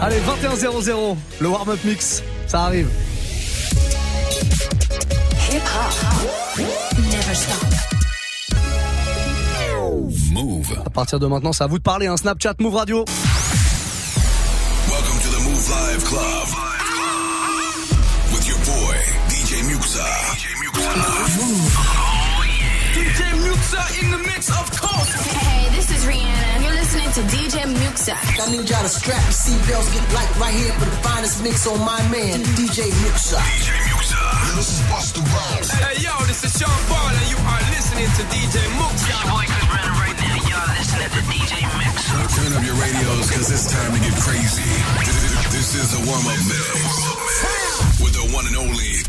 Allez, 21-0-0, le warm-up mix, ça arrive. Hip hop. Never stop. Move. À partir de maintenant, c'est à vous de parler, un hein. Snapchat Move Radio. Muxa in the mix, of course. Hey, this is Rihanna. You're listening to DJ Muxa. I need y'all to strap your seatbelts, get light right here for the finest mix on my man, DJ Muxa. DJ Muxa. This is Busta Rhymes. Hey, yo, this is Sean Paul, and you are listening to DJ Muxa. Your boy Chris Brown right now. Y'all listening to DJ Muxa. Turn up your radios, cause it's time to get crazy. This is the warm-up mix. With the one and only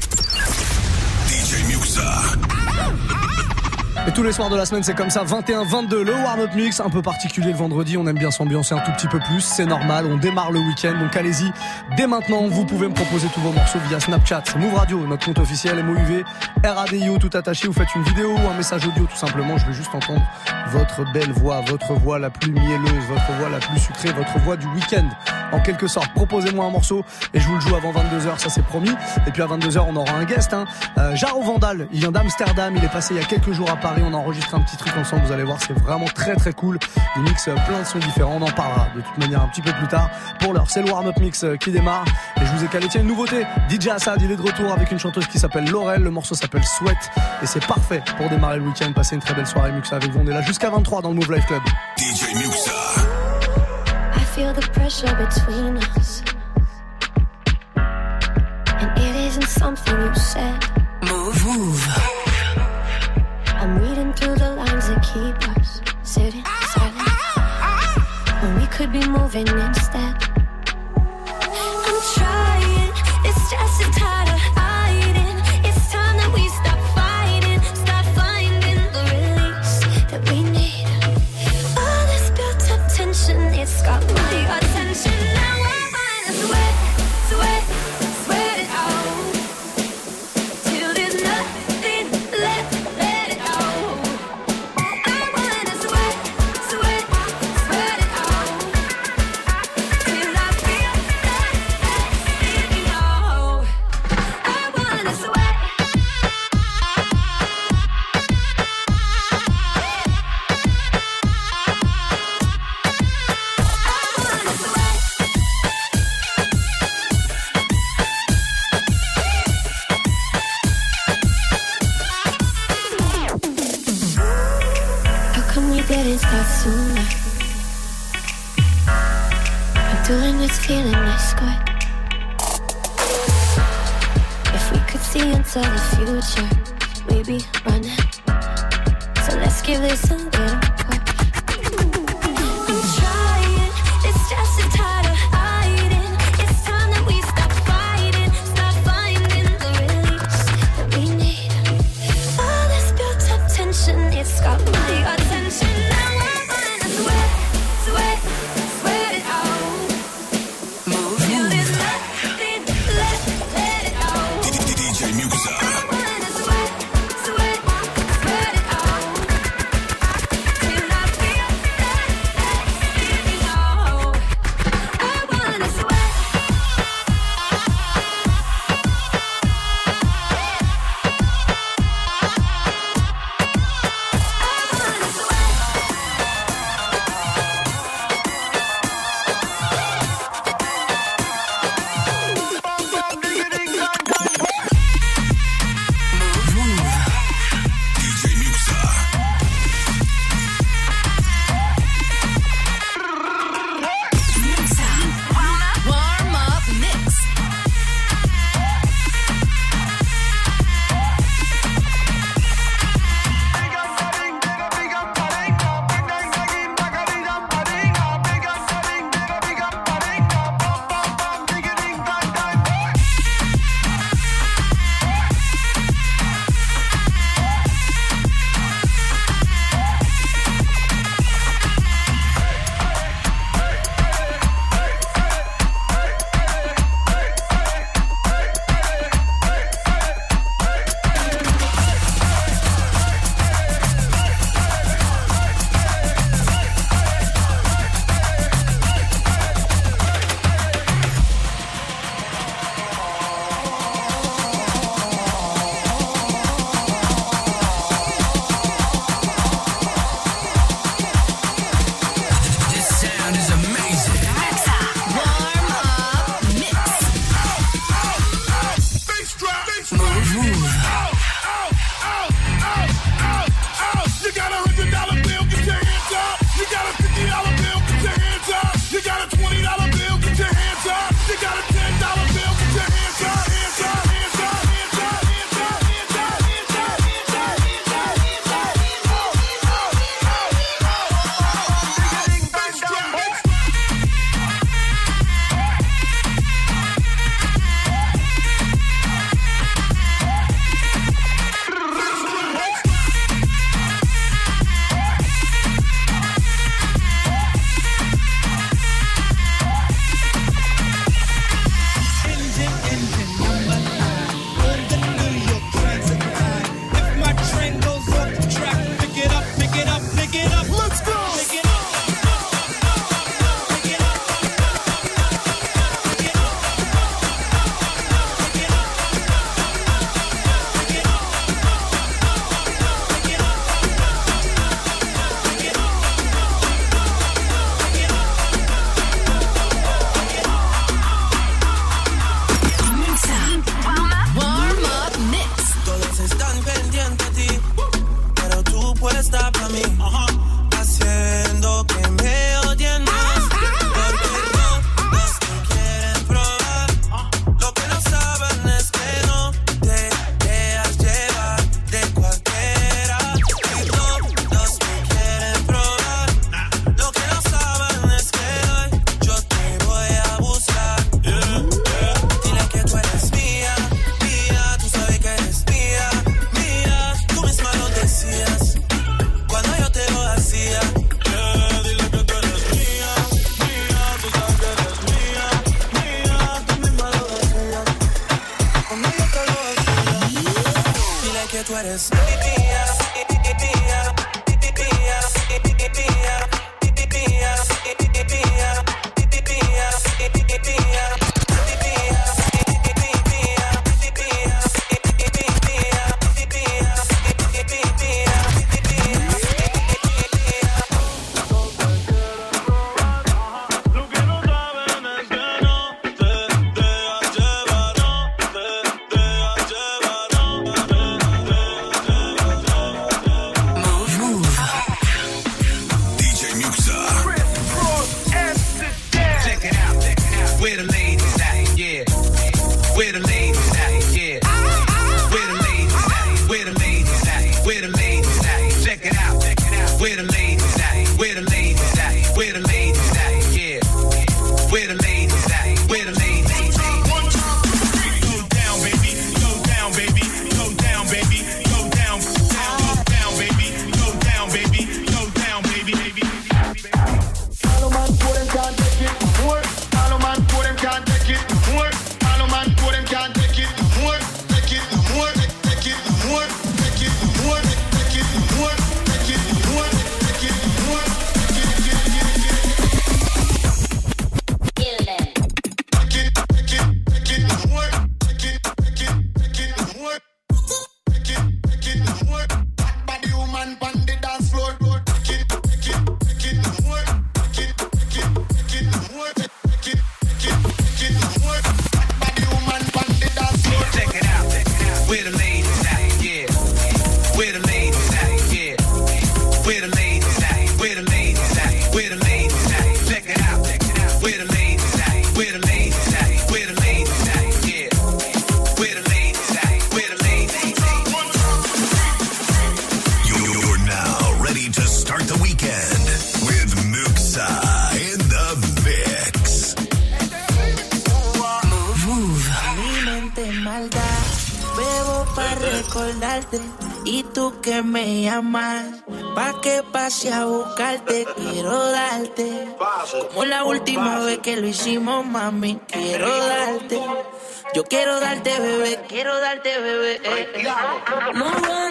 DJ Muxa. Ah, ah, ah. Et tous les soirs de la semaine, c'est comme ça, 21-22, le warm-up mix, un peu particulier le vendredi, on aime bien s'ambiancer un tout petit peu plus, c'est normal, on démarre le week-end, donc allez-y, dès maintenant, vous pouvez me proposer tous vos morceaux via Snapchat, Move Radio, notre compte officiel, MOUV, RADIO, tout attaché, vous faites une vidéo ou un message audio, tout simplement, je veux juste entendre votre belle voix, votre voix la plus mielleuse, votre voix la plus sucrée, votre voix du week-end, en quelque sorte, proposez-moi un morceau, et je vous le joue avant 22h, ça c'est promis, et puis à 22h, on aura un guest, hein, euh, Jaro Vandal, il vient d'Amsterdam, il est passé il y a quelques jours à Paris, on enregistre un petit truc ensemble, vous allez voir, c'est vraiment très très cool. Il mixe plein de sons différents, on en parlera de toute manière un petit peu plus tard. Pour l'heure, c'est le warm-up mix qui démarre. Et je vous ai calé, tiens, une nouveauté. DJ Assad, il est de retour avec une chanteuse qui s'appelle Laurel. Le morceau s'appelle Sweat. Et c'est parfait pour démarrer le week-end, passer une très belle soirée Muxa avec vous. On est là jusqu'à 23 dans le Move Life Club. DJ Muxa. I feel the pressure between us. And it isn't something you said. Move, move. Be moving instead. Y tú que me llamas, pa' que pase a buscarte, quiero darte. Como la última vez que lo hicimos, mami, quiero darte. Yo quiero darte, bebé, quiero darte, bebé. Eh, eh. No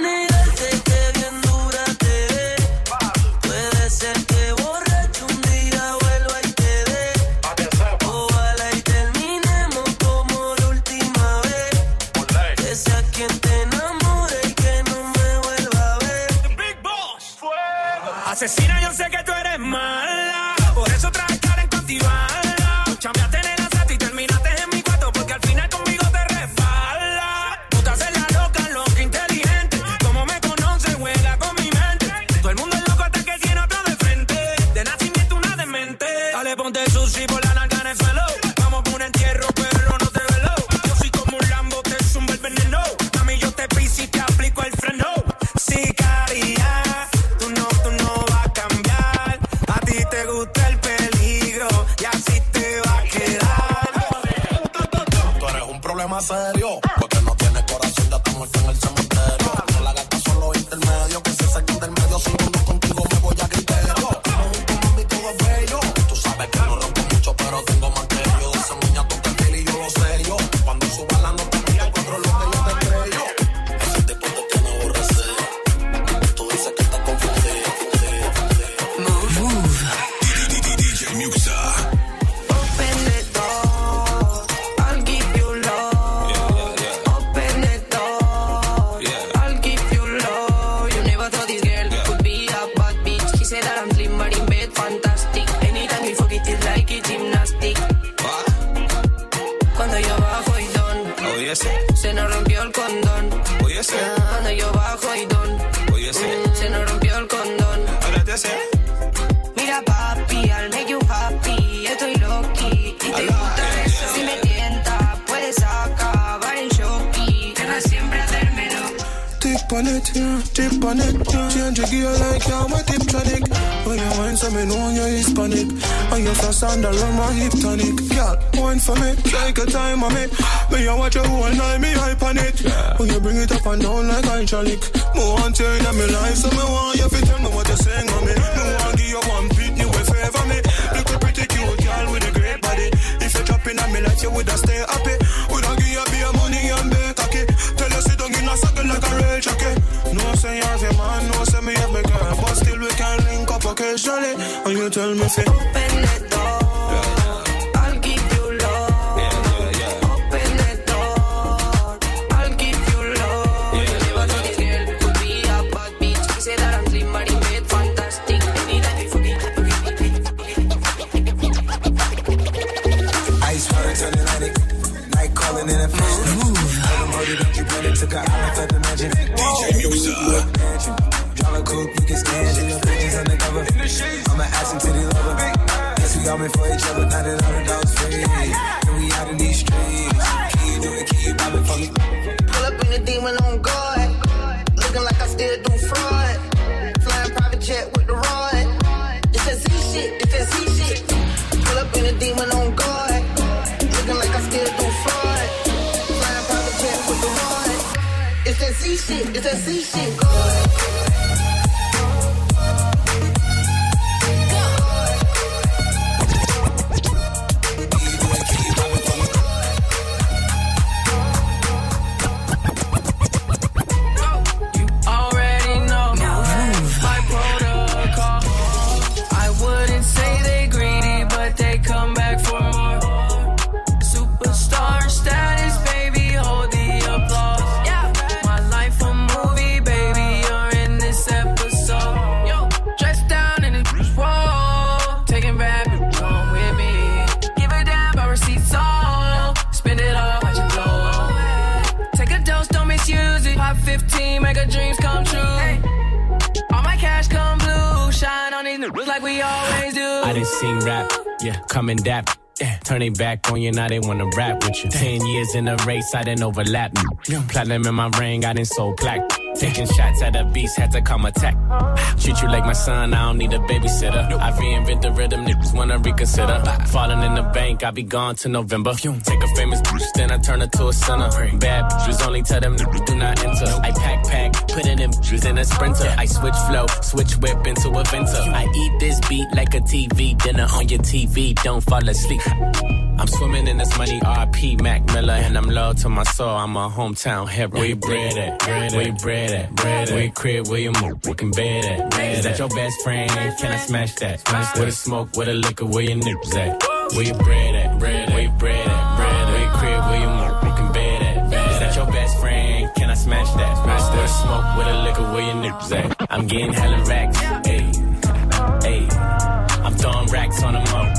You under on my hip tonic. Girl, wine for me, take a time on me. Me, I watch you whole night, me hype on it. When you bring it up and down like hydraulic. Me want you in my life, so me want you to tell me what you're saying on me. Me want give you one beat, you will favor me. Look a pretty cute girl with a great body. If you're dropping on me like you woulda stay happy. Woulda give you be money and be cocky. Tell you sit down in a circle like a real jockey. No say you have man, no say me have my girl, but still we can link up occasionally. And you tell me fi Go. Coming dap. Eh, turn it back on you, now they wanna rap with you. Eh. Ten years in a race, I didn't overlap me. Platinum in my ring, I didn't sold plaque. Taking shots at a beast, had to come attack. Treat you like my son, I don't need a babysitter. I reinvent the rhythm, niggas wanna reconsider. Falling in the bank, I be gone to November. Take a famous bitch, then I turn her to a sinner. Bad bitches only tell them niggas do not enter. I pack pack, put in bitches in a sprinter. I switch flow, switch whip into a venter. I eat this beat like a TV dinner on your TV. Don't fall asleep. I'm swimming in this money, RP Mac Miller, and I'm loyal to my soul. I'm a hometown hero. Where you bred at? Where you bred at? Bread Where you crib? Where you? Working bed at? Is that your best friend? Can I smash that? Smash With a smoke, with a liquor, where your nips at? Where you bred at? Where you bred at? Where you crib? Where you? Working bed at? Is that your best friend? Can I smash that? Smash With a smoke, with a liquor, where your nips at? I'm getting hella racks. Hey, hey. I'm throwing racks on them up.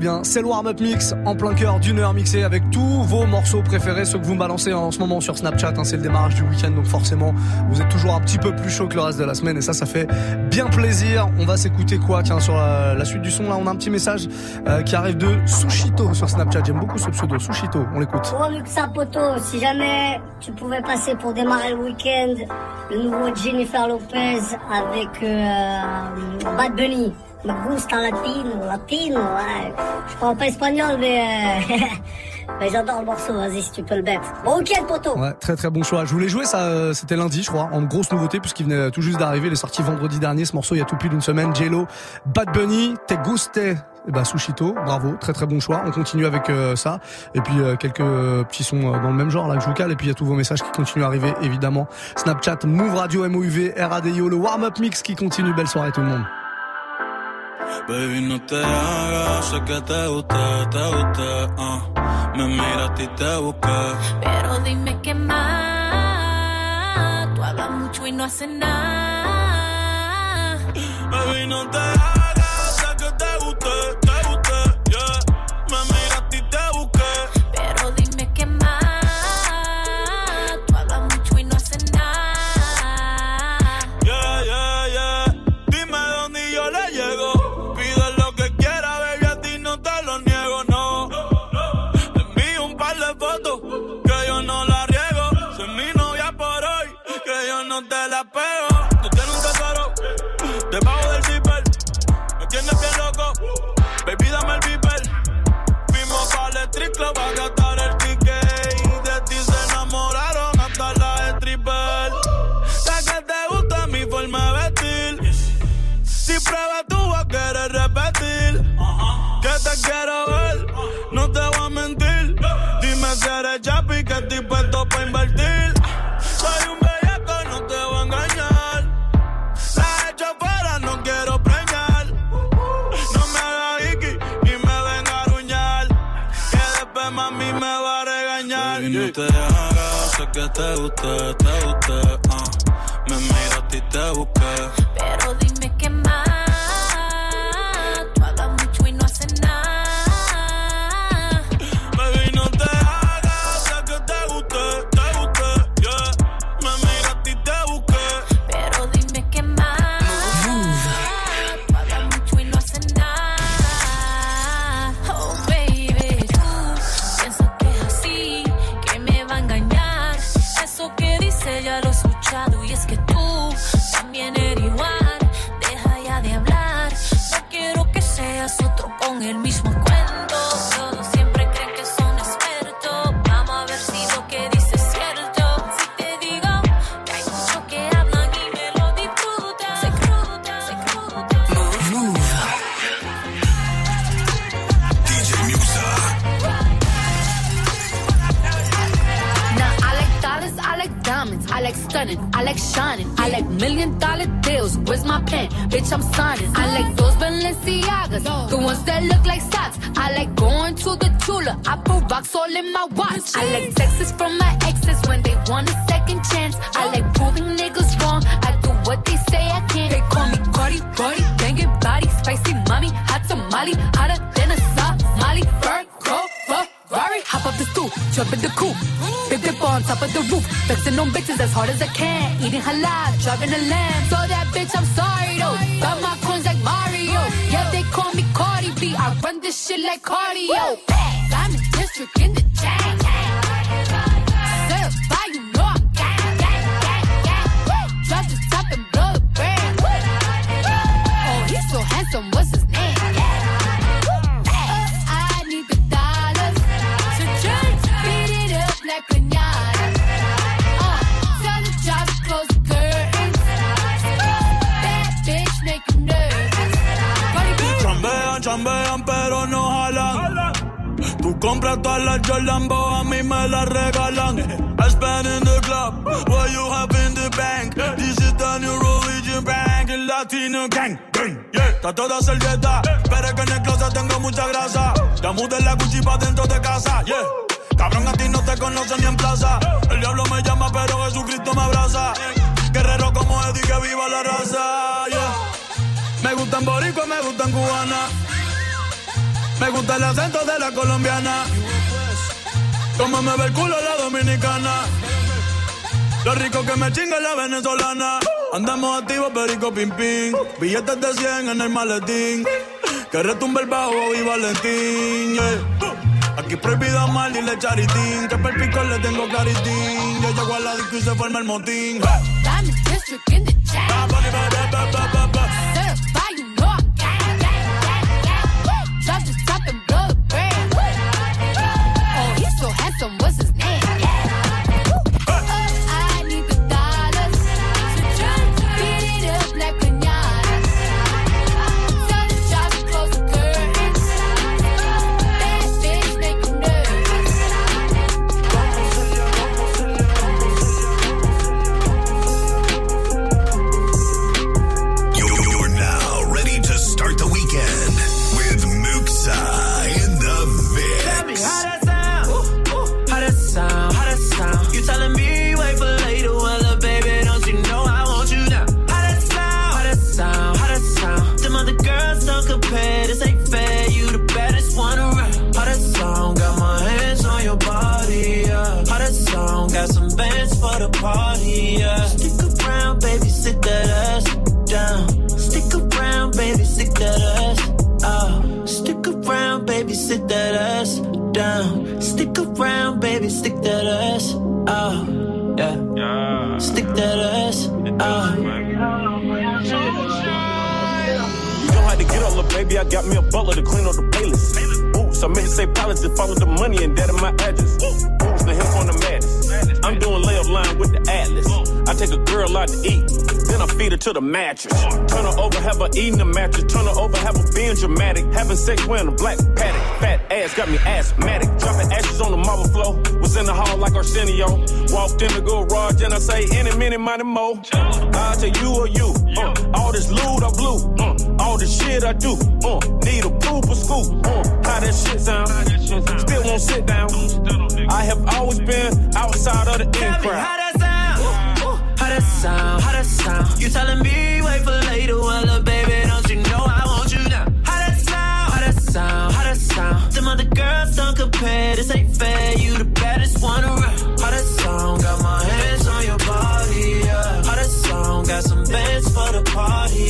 Bien C'est le warm-up mix en plein cœur d'une heure mixée avec tous vos morceaux préférés, ceux que vous me balancez en ce moment sur Snapchat. hein, c'est le démarrage du week-end, donc forcément, vous êtes toujours un petit peu plus chaud que le reste de la semaine et ça, ça fait bien plaisir. On va s'écouter quoi? Tiens, sur la, la suite du son, là, on a un petit message euh, qui arrive de Sushito sur Snapchat. J'aime beaucoup ce pseudo, Sushito. On l'écoute. Bon, Luxa Poto, si jamais tu pouvais passer pour démarrer le week-end, le nouveau Jennifer Lopez avec euh, Bad Bunny. Me gusta latino, latino, ouais. Je parle pas espagnol, mais, euh, mais j'adore le morceau, vas-y si tu peux le mettre. Bon week-end, poto Ouais, très très bon choix. Je voulais jouer ça, euh, c'était lundi, je crois, en grosse nouveauté puisqu'il venait tout juste d'arriver. Il est sorti vendredi dernier. Ce morceau, il y a tout pile une semaine. Jello, Bad Bunny, Te guste. Eh ben, Sushito, bravo, très très bon choix. On continue avec euh, ça. Et puis euh, quelques euh, petits sons euh, dans le même genre là que je vous cale. Et puis il y a tous vos messages qui continuent à arriver, évidemment. Snapchat, Move Radio, MOUV, RADIO, le warm-up mix qui continue. Belle soirée tout le monde. Baby, no te hagas, sé que te gusta, te gusta, ah. Me miraste y te busqué. Pero dime qué más. Tú hablas mucho y no haces nada. Baby, no te hagas, te guste, te guste, ah. Me miraste y te busqué. Pero hard as I can. Eating halal, driving a lamb. So that bitch, I'm sorry though. Got my coins like Mario. Yeah, they call me Cardi B. I run this shit like cardio. Yeah. Cabrón, a ti no te conocen ni en plaza. El diablo me llama, pero Jesucristo me abraza. Guerrero como Eddie, que viva la raza. Me gustan boricua, me gustan cubana. Me gusta el acento de la colombiana. Como me ve el culo la dominicana. Lo rico que me chinga la venezolana. Andamos activos, perico pim pim. Billetes de 100 en el maletín. Que retumbe el bajo y Valentín. Aquí prohibido mal, dile charitín. Que per pico le tengo claritín. Yo llego a la disco y se forma el motín. Got me a butler to clean up the playlist. Oops, I meant to say pilots to follow the money and that in my address. Oops, the hip on the madness. I'm doing layup line with the atlas. I take a girl out to eat, then I feed her to the mattress. Turn her over, have her eating the mattress. Turn her over, have her being dramatic. Having sex wearing a black paddock. Fat ass got me asthmatic. Dropping ashes on the marble floor. Was in the hall like Arsenio. Walked in the garage and I say, any minute, money mo. I'll tell you or you. Uh, all this loot I blew. Uh, all the shit I do. Uh, need a poop or scoop. Uh, how that shit sound? Still won't sit down. I have always been outside of the in Tell me crowd. how that sound? How that sound? How that sound? You telling me wait for later? Well, uh, baby, don't you know I want you now? How that sound? How that sound? How that sound? Them other girls don't compare. This ain't fair. You the baddest one around. How that sound? Got my hands on your body. Yeah. How that sound? Got some bands for the party.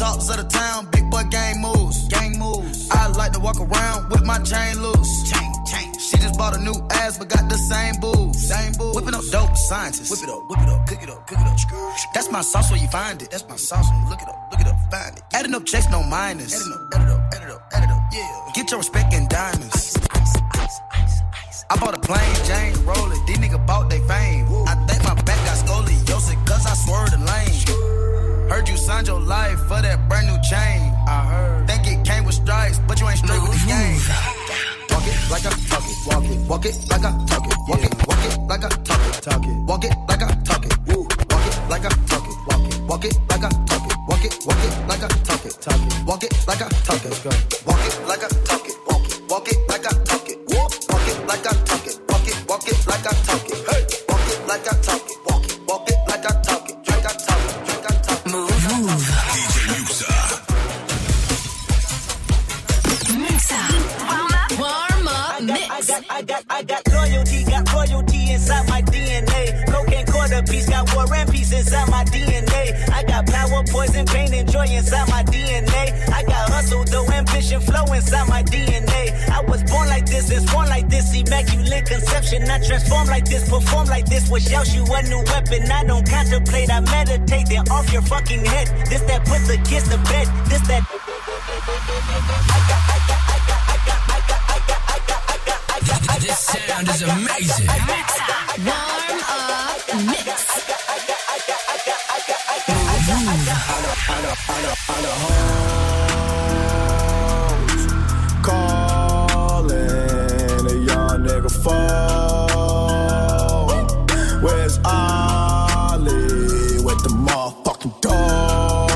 Talks of the town, big boy gang moves. Gang moves. I like to walk around with my chain loose. Chain, chain. She just bought a new ass, but got the same boobs. Same boobs. Whipping up dope scientists. Whip it up, whip it up, cook it up, cook it up. That's my sauce where you find it. That's my sauce when you look it up, look it up, find it. Adding up checks, no minus. Adding up, add it up, add it up, add it up. Yeah. Get your respect in diamonds. Ice, ice, ice, I bought a plain Jane roller. These niggas bought they fame. Heard you signed your life for that brand new chain. I heard. Think it came with stripes, but you ain't straight with the game. Walk it like I talk it. Walk it. Walk it like I talk it. Walk it. Walk it like I talk it. Talk it. Walk it like I talk it. Woo. Walk it like I talk it. Walk it. Walk it like I talk it. Walk it. Walk it like I talk it. Talk it. Walk it like I talk it. Walk it like I talk it. Walk it. Walk it like I talk it. Walk it like I talk it. Walk it. Walk it like I talk it. Hey. Walk it like I talk it. Inside my DNA. I got power, poison, pain, and joy inside my DNA. I got hustle, though ambition, flow inside my DNA. I I was born like this, it's born like this. Immaculate conception. I transform like this, perform like this. Which yells you a new weapon. I don't contemplate, I meditate. Then off your fucking head. This that puts the kids to bed. This that. This sound is amazing. Warm up mix. Calling a young nigga phone. Where's Ollie with the motherfucking dog?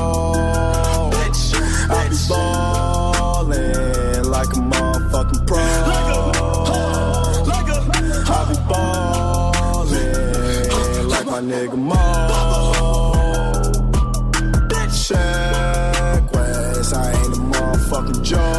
I be ballin' like a motherfucking pro. I be ballin' like my nigga Mo. the jar.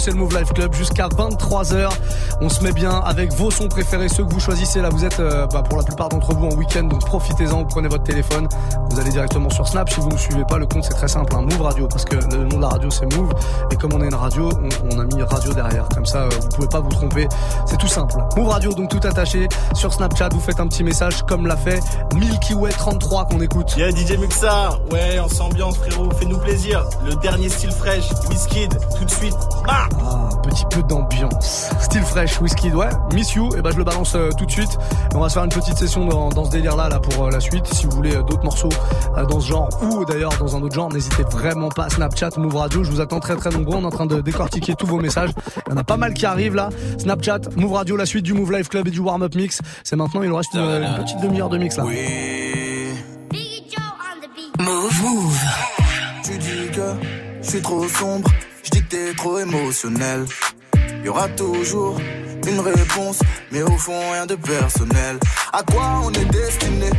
C'est le Move Life Club jusqu'à 23h. On se met bien avec vos sons préférés, ceux que vous choisissez. Là, vous êtes euh, bah, pour la plupart d'entre vous en week-end, donc profitez-en, vous prenez votre téléphone, vous allez directement sur Snap. Si vous ne suivez pas, le compte c'est très simple, hein, Move Radio, parce que le nom de la radio c'est Move. Et comme on est une radio, on, on a mis radio derrière. Comme ça, euh, vous pouvez pas vous tromper. Tout simple. Move Radio, donc tout attaché. Sur Snapchat, vous faites un petit message comme l'a fait Milky Way 33 qu'on écoute. Yeah, DJ Muxa, ouais, on s'ambiance, frérot, fais-nous plaisir. Le dernier style fraîche, Wizkid, tout de suite. Ah Ah, petit peu d'ambiance. Style fraîche, whisky, ouais. Miss You, et ben je le balance euh, tout de suite. Et on va se faire une petite session dans, dans ce délire là, là pour euh, la suite. Si vous voulez euh, d'autres morceaux euh, dans ce genre ou d'ailleurs dans un autre genre, n'hésitez vraiment pas. Snapchat, Move Radio, je vous attends très très nombreux. On est en train de décortiquer tous vos messages. Il y en a pas mal qui arrivent là. Snapchat, Move Radio, la suite du Move Live Club et du Warm Up Mix. C'est maintenant, il nous reste une, une petite demi-heure de mix là. Move. Move. Tu dis que je suis trop sombre, je dis que t'es trop émotionnel. Y aura toujours une réponse, mais au fond rien de personnel. À quoi on est destiné?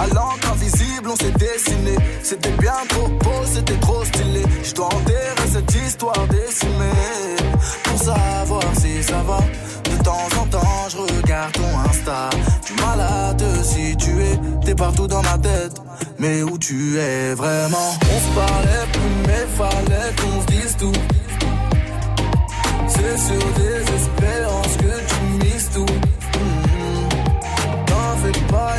À l'encre invisible, on s'est dessiné. C'était bien trop beau, c'était trop stylé. Je dois enterrer cette histoire décimée pour savoir si ça va. De temps en temps, je regarde ton Insta. Du mal à te situer, t'es partout dans ma tête. Mais où tu es vraiment? On se parlait plus, mais fallait qu'on se dise tout. C'est sur des espérances que tu mises tout. Mmh. T'en fais pas,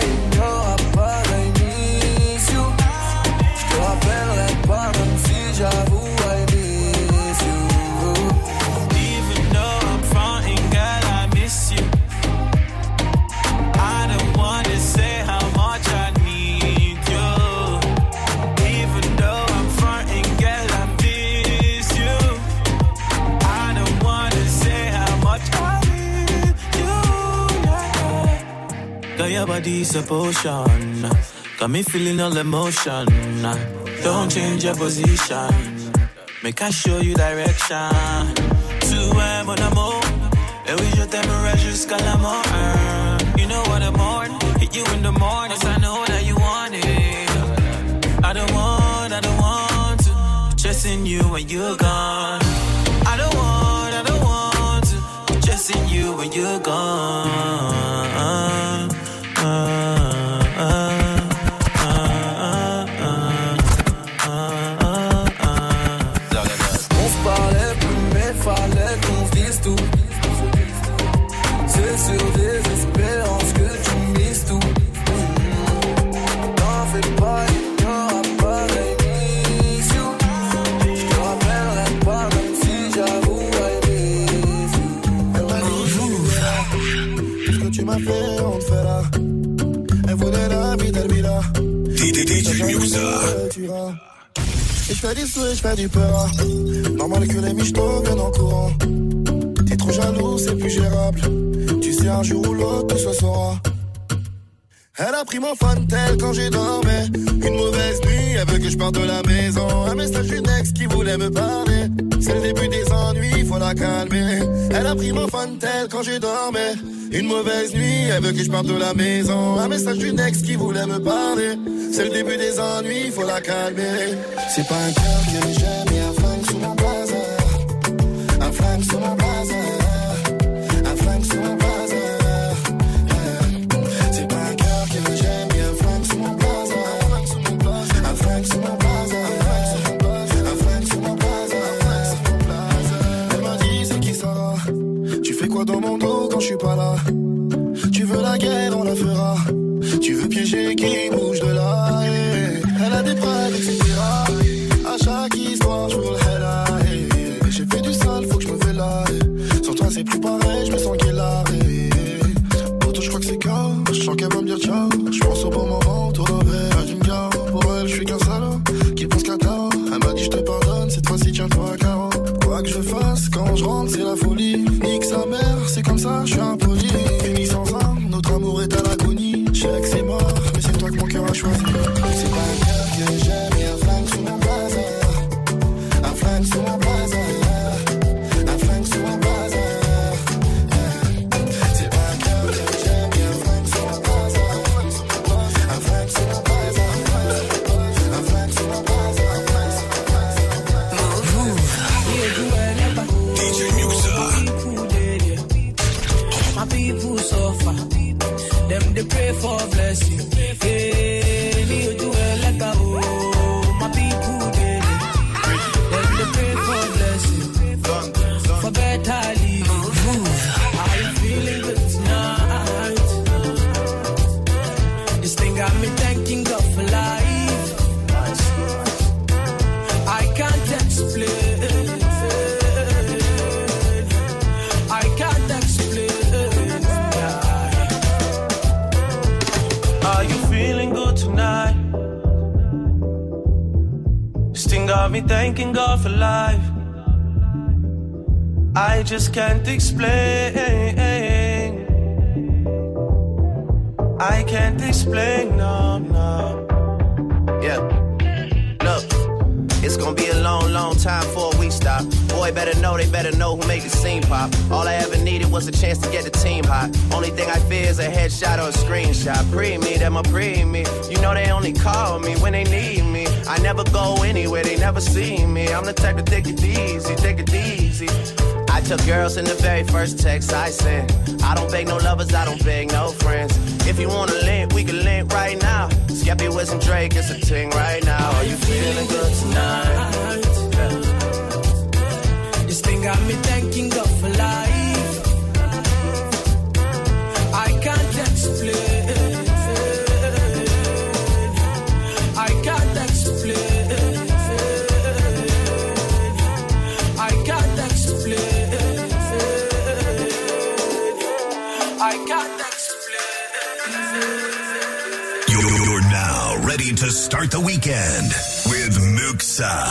your body's a potion. Got me feeling all emotion. Don't change your position. Make I show you direction. To where mon amour. Et oui, je t'aimerai jusqu'à la mort. You know what I'm on. Hit you in the morning. Cause I know that you want it. I don't want, I don't want to. Chasing you when you're gone. I don't want, I don't want to. Chasing you when you're gone. je fais des souris, je fais du peur. Normal que les michtos viennent en courant. T'es trop jaloux, c'est plus gérable. Tu sais, un jour ou l'autre, tout se saura. Elle a pris mon tel quand j'ai dormi. Une mauvaise nuit, elle veut que je parte de la maison. Un message d'une ex qui voulait me parler c'est le début des ennuis, faut la calmer. Elle a pris mon tel quand j'ai dormi. Une mauvaise nuit, elle veut que je parte de la maison. Un message d'une ex qui voulait me parler. C'est le début des ennuis, faut la calmer. C'est pas un cœur que j'aime, mais un flingue sous mon bazar. Un flingue sous mon Tu veux la guerre, on la fera. Tu veux piéger qui Pizza.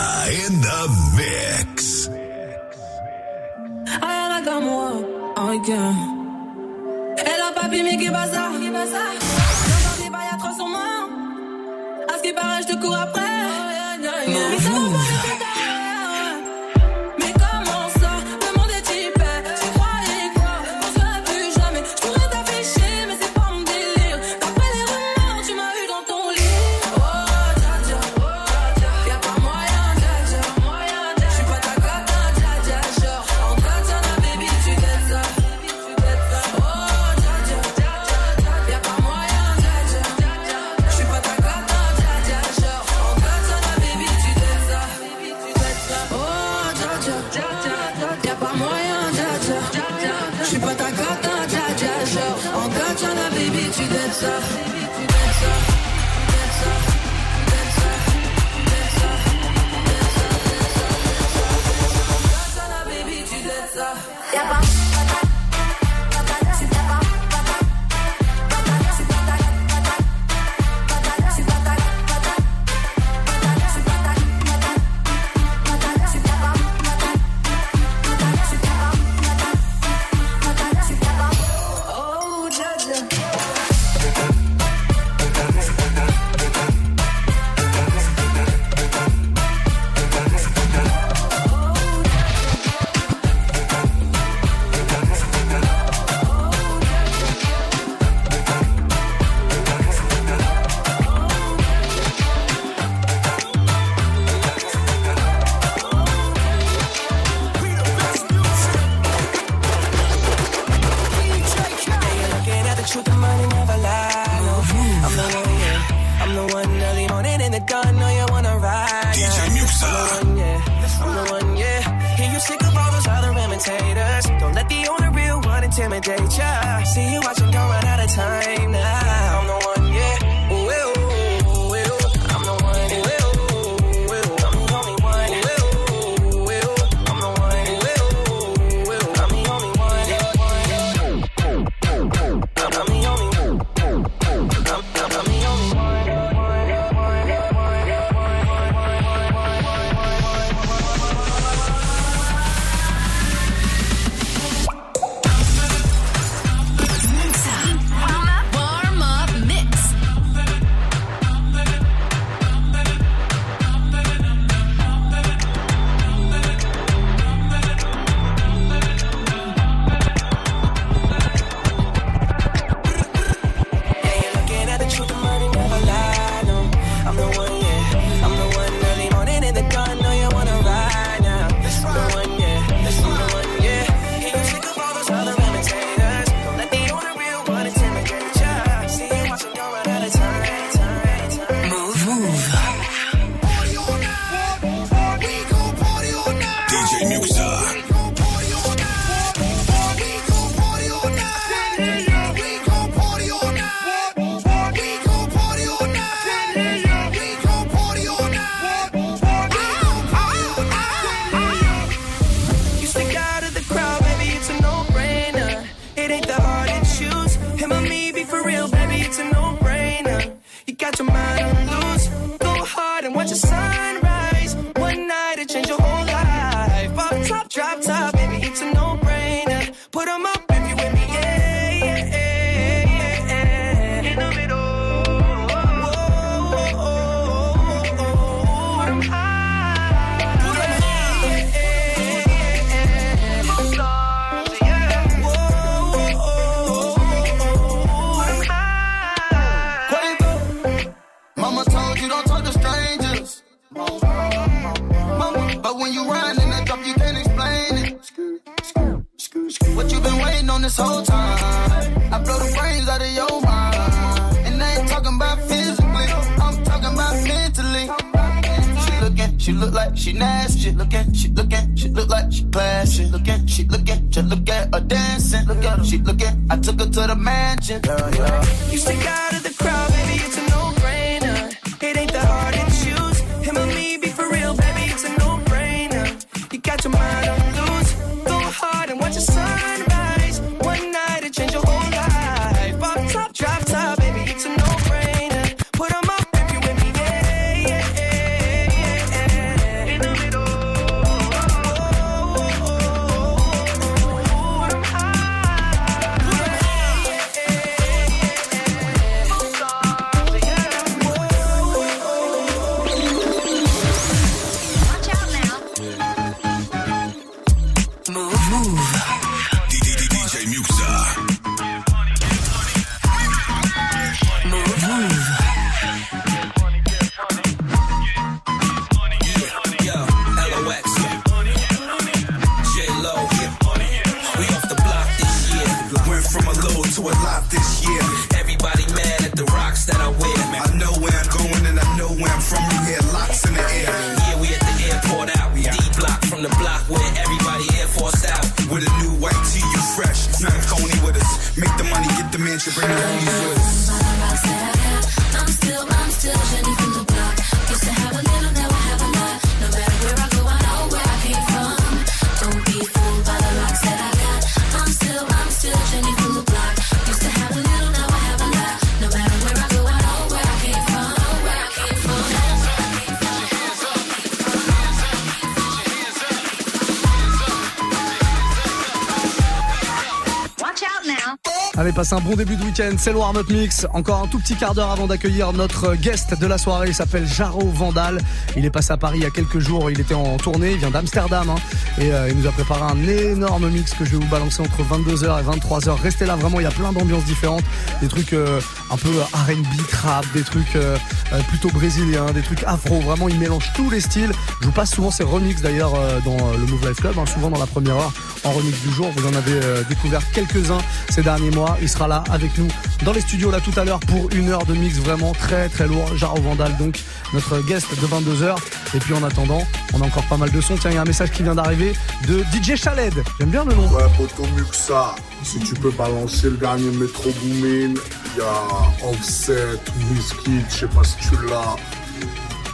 Passez un bon début de week-end. C'est le warm-up mix. Encore un tout petit quart d'heure avant d'accueillir notre guest de la soirée. Il s'appelle Jaro Vandal. Il est passé à Paris il y a quelques jours. Il était en tournée. Il vient d'Amsterdam. hein. et euh, il nous a préparé un énorme mix que je vais vous balancer entre 22h et 23h. Restez là, vraiment. Il y a plein d'ambiances différentes. Des trucs euh, un peu R&B, trap, des trucs euh, euh, plutôt brésiliens, des trucs afro. Vraiment, il mélange tous les styles. Je vous passe souvent ces remixes d'ailleurs euh, dans euh, le Move Life Club. hein, souvent dans la première heure en remix du jour. Vous en avez euh, découvert quelques-uns ces derniers mois. Il sera là avec nous dans les studios là tout à l'heure pour une heure de mix vraiment très très lourd. Jaro Vandal donc notre guest de 22h. Et puis en attendant, on a encore pas mal de sons. Tiens, il y a un message qui vient d'arriver de DJ Chaled. J'aime bien le nom. Ouais, poto Muxa, si tu peux balancer le dernier Metro Boomin, il y a Offset, Wizkid, je sais pas si tu l'as.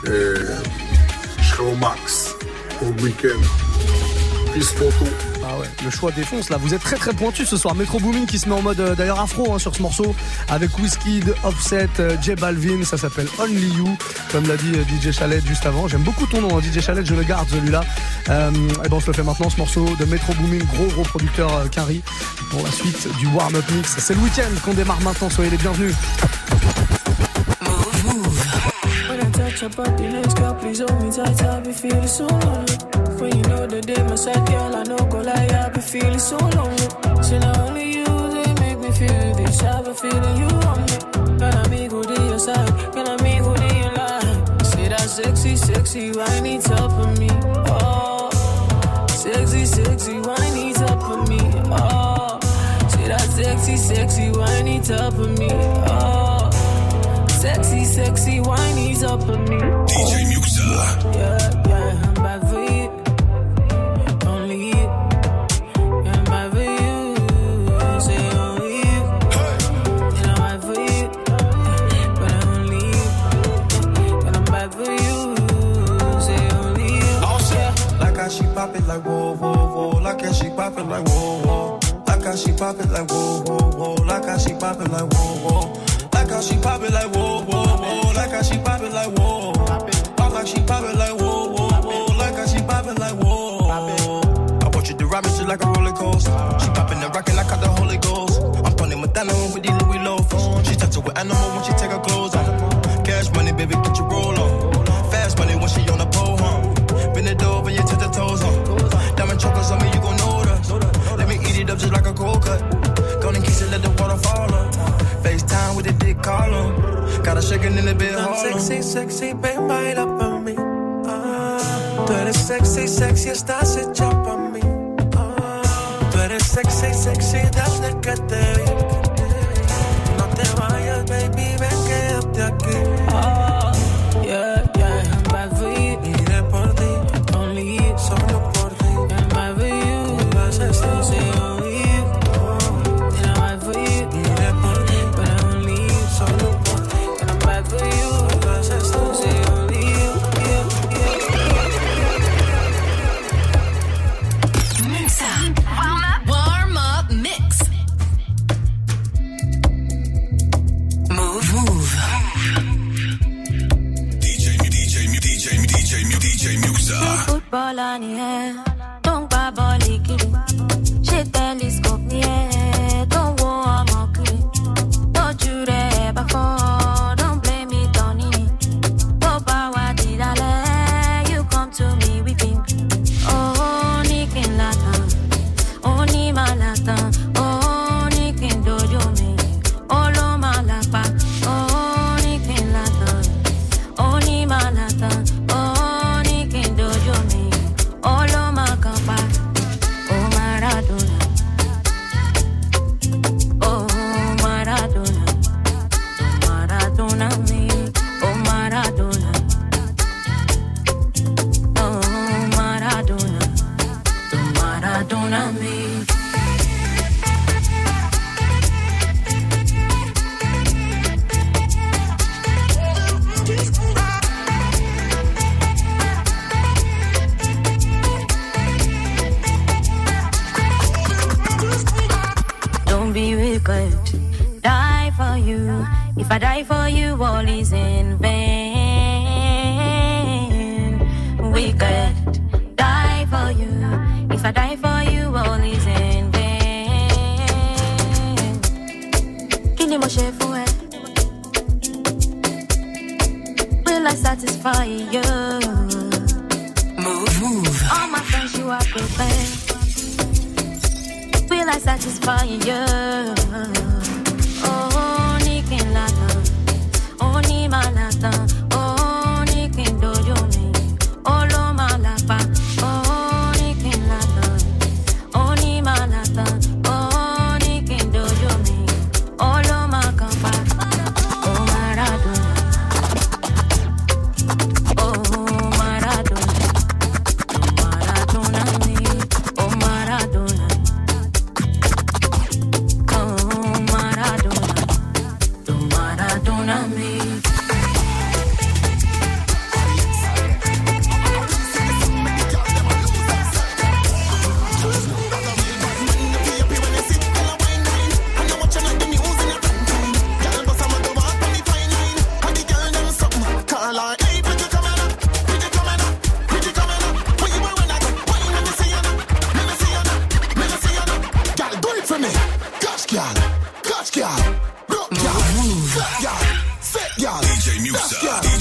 Et je serai au max au week-end. Peace poto. Le choix défonce là. Vous êtes très très pointu ce soir. Metro Boomin qui se met en mode euh, d'ailleurs afro hein, sur ce morceau avec Wizkid, Offset, euh, J Balvin. Ça s'appelle Only You, comme l'a dit euh, DJ Chalet juste avant. J'aime beaucoup ton nom, hein, DJ Chalet. Je le garde celui-là. Euh, et ben on se le fait maintenant ce morceau de Metro Boomin, gros gros producteur Quinry pour la suite du warm up mix. C'est le week-end qu'on démarre maintenant. Soyez les bienvenus. When I touch your body, please hold me tight. I be feeling so lonely. When you know the day my side, girl, I know go lie. I be feeling so lonely. So not only you, they make me feel this. I be feeling you on me. Can I be good in your side? Can I be good in your life? Say that sexy, sexy, whiny top of me. Oh, sexy, sexy, whiny top of me. Oh, say that sexy, sexy, whiny top of me. Oh. Sexy, sexy, whiny up on me. DJ Muxa. Yeah, yeah, I'm bad for you. Only you. Yeah, I'm bad for you. Say only you. And I'm bad for you. But I'm only you. And I'm bad for you. Say only you. Yeah. Like how she pop it like whoa, whoa, whoa. Like how she pop it like whoa, whoa. Like how she pop it like whoa, whoa, whoa. Like how she pop it like whoa, whoa. How she pop it like whoa, whoa, whoa. Like how she pop it like whoa. Pop like she pop it like whoa, whoa, whoa. Like how she pop it like whoa. I want you to ride me shit like a roller coaster. She popping and rocking like I got the Holy Ghost. I'm pulling Madonna with these Louis loafers. She touch it with animal when she take her clothes Got her shaking in the bed, Tan hard sexy, sexy, ven baila pa' mí. Ah, tú eres sexy, sexy, estás hecha pa' mí. Ah, tú eres sexy, sexy desde que te vi. on, yeah. perdóname. Don't be wicked, die for you. If I die for you, all is in vain. satisfy fire. Move, move. All my friends, you are perfect. Will I satisfy you? Oh, ni que lata, oh ni malata. Medusa.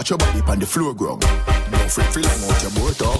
Catch your body on the floor girl. Don't freak feel out your boat out.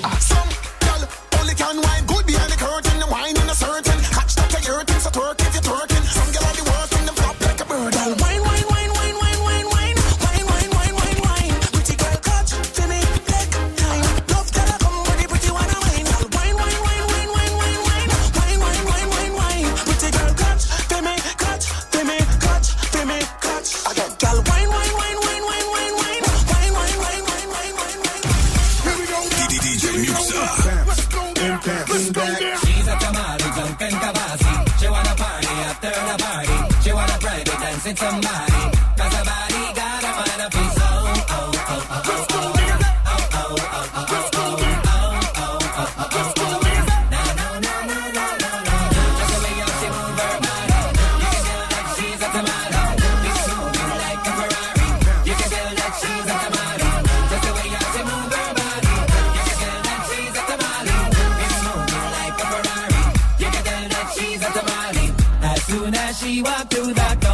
she walked through that. door.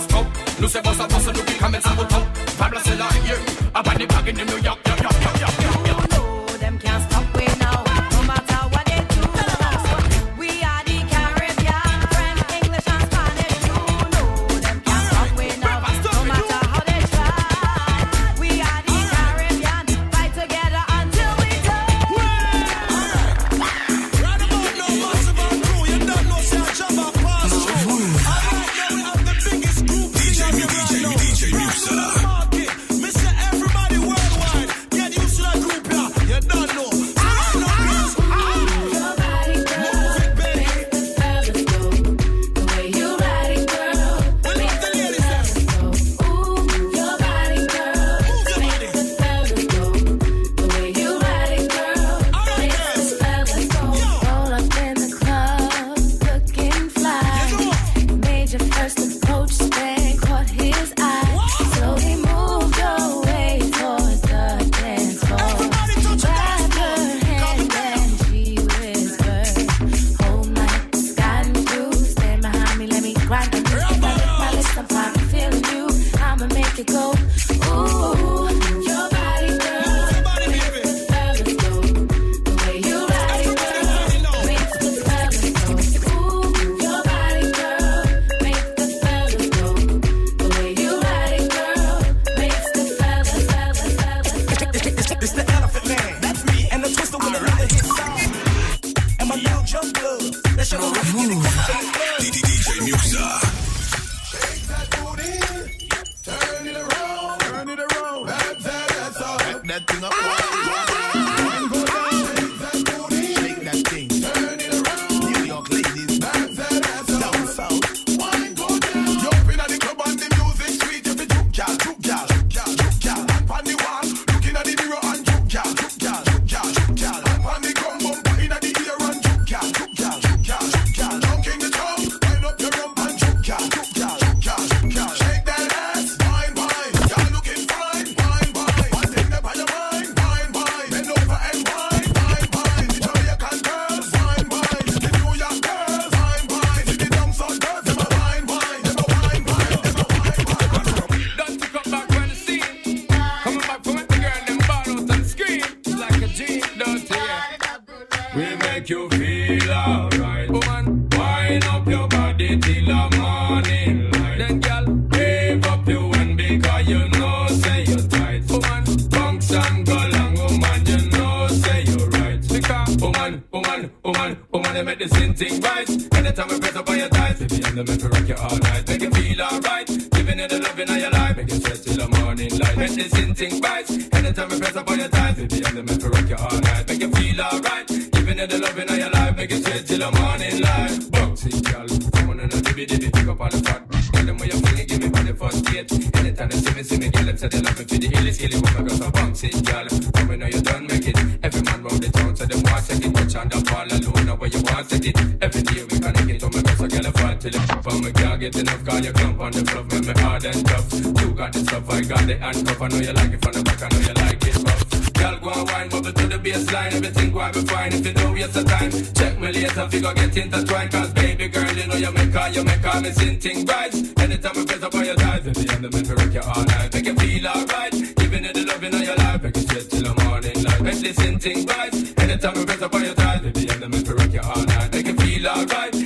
stop. Nous c'est bon, ça passe, nous qui ramène ça au top. Fable, c'est la. À bas des New York. go get intertwined Cause baby girl, you know you make all, you make all missing thing right. Anytime I press up on your thighs, baby, I'm the man to rock you all night. Make you feel alright, giving you the loving of your life Make you sweat till the morning light, make this thing right. Anytime I press up on your thighs, baby, I'm the man to rock you all night. Make you feel alright.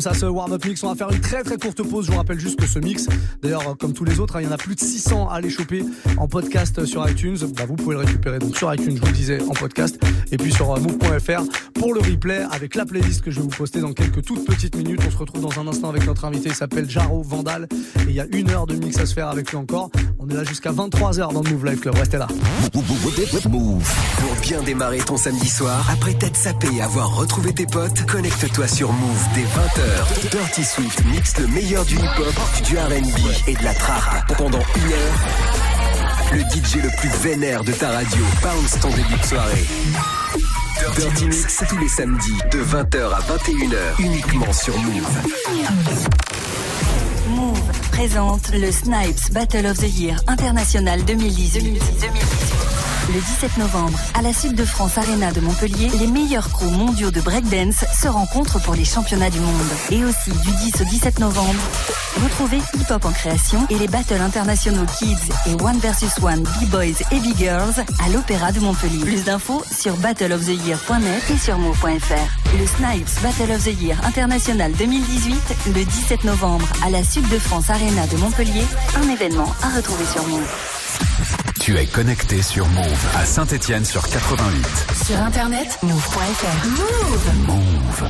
Comme ça ce warm-up mix. On va faire une très très courte pause. Je vous rappelle juste que ce mix, d'ailleurs, comme tous les autres, hein, il y en a plus de 600 à aller choper en podcast sur iTunes. Bah, vous pouvez le récupérer donc sur iTunes, je vous le disais, en podcast. Et puis sur euh, move.fr pour le replay avec la playlist que je vais vous poster dans quelques toutes petites minutes. On se retrouve dans un instant avec notre invité. Il s'appelle Jaro Vandal. Et il y a une heure de mix à se faire avec lui encore. On est là jusqu'à 23h dans le Move Live Club. Restez là. Move. Pour bien démarrer ton samedi soir, après t'être sapé et avoir retrouvé tes potes, connecte-toi sur Move dès 20h. Dirty Swift mixe le meilleur du hip-hop, du R&B et de la trap pendant une heure. Le DJ le plus vénère de ta radio bounce ton début de soirée. Dirty Mix tous les samedis de 20h à 21h uniquement sur Move. Move présente le Snipes Battle of the Year International 2018. Le 17 novembre, à la Sud de France Arena de Montpellier, les meilleurs crews mondiaux de breakdance se rencontrent pour les championnats du monde. Et aussi, du 10 au 17 novembre, retrouvez Hip Hop en création et les battles internationaux Kids et One vs One B-Boys et B-Girls à l'Opéra de Montpellier. Plus d'infos sur battleoftheyear.net et sur move.fr. Le Snipes Battle of the Year International 2018, le 17 novembre, à la Sud de France Arena de Montpellier, un événement à retrouver sur Move. Tu es connecté sur Move à Saint-Étienne sur 88. Sur internet, move.fr. Move Move.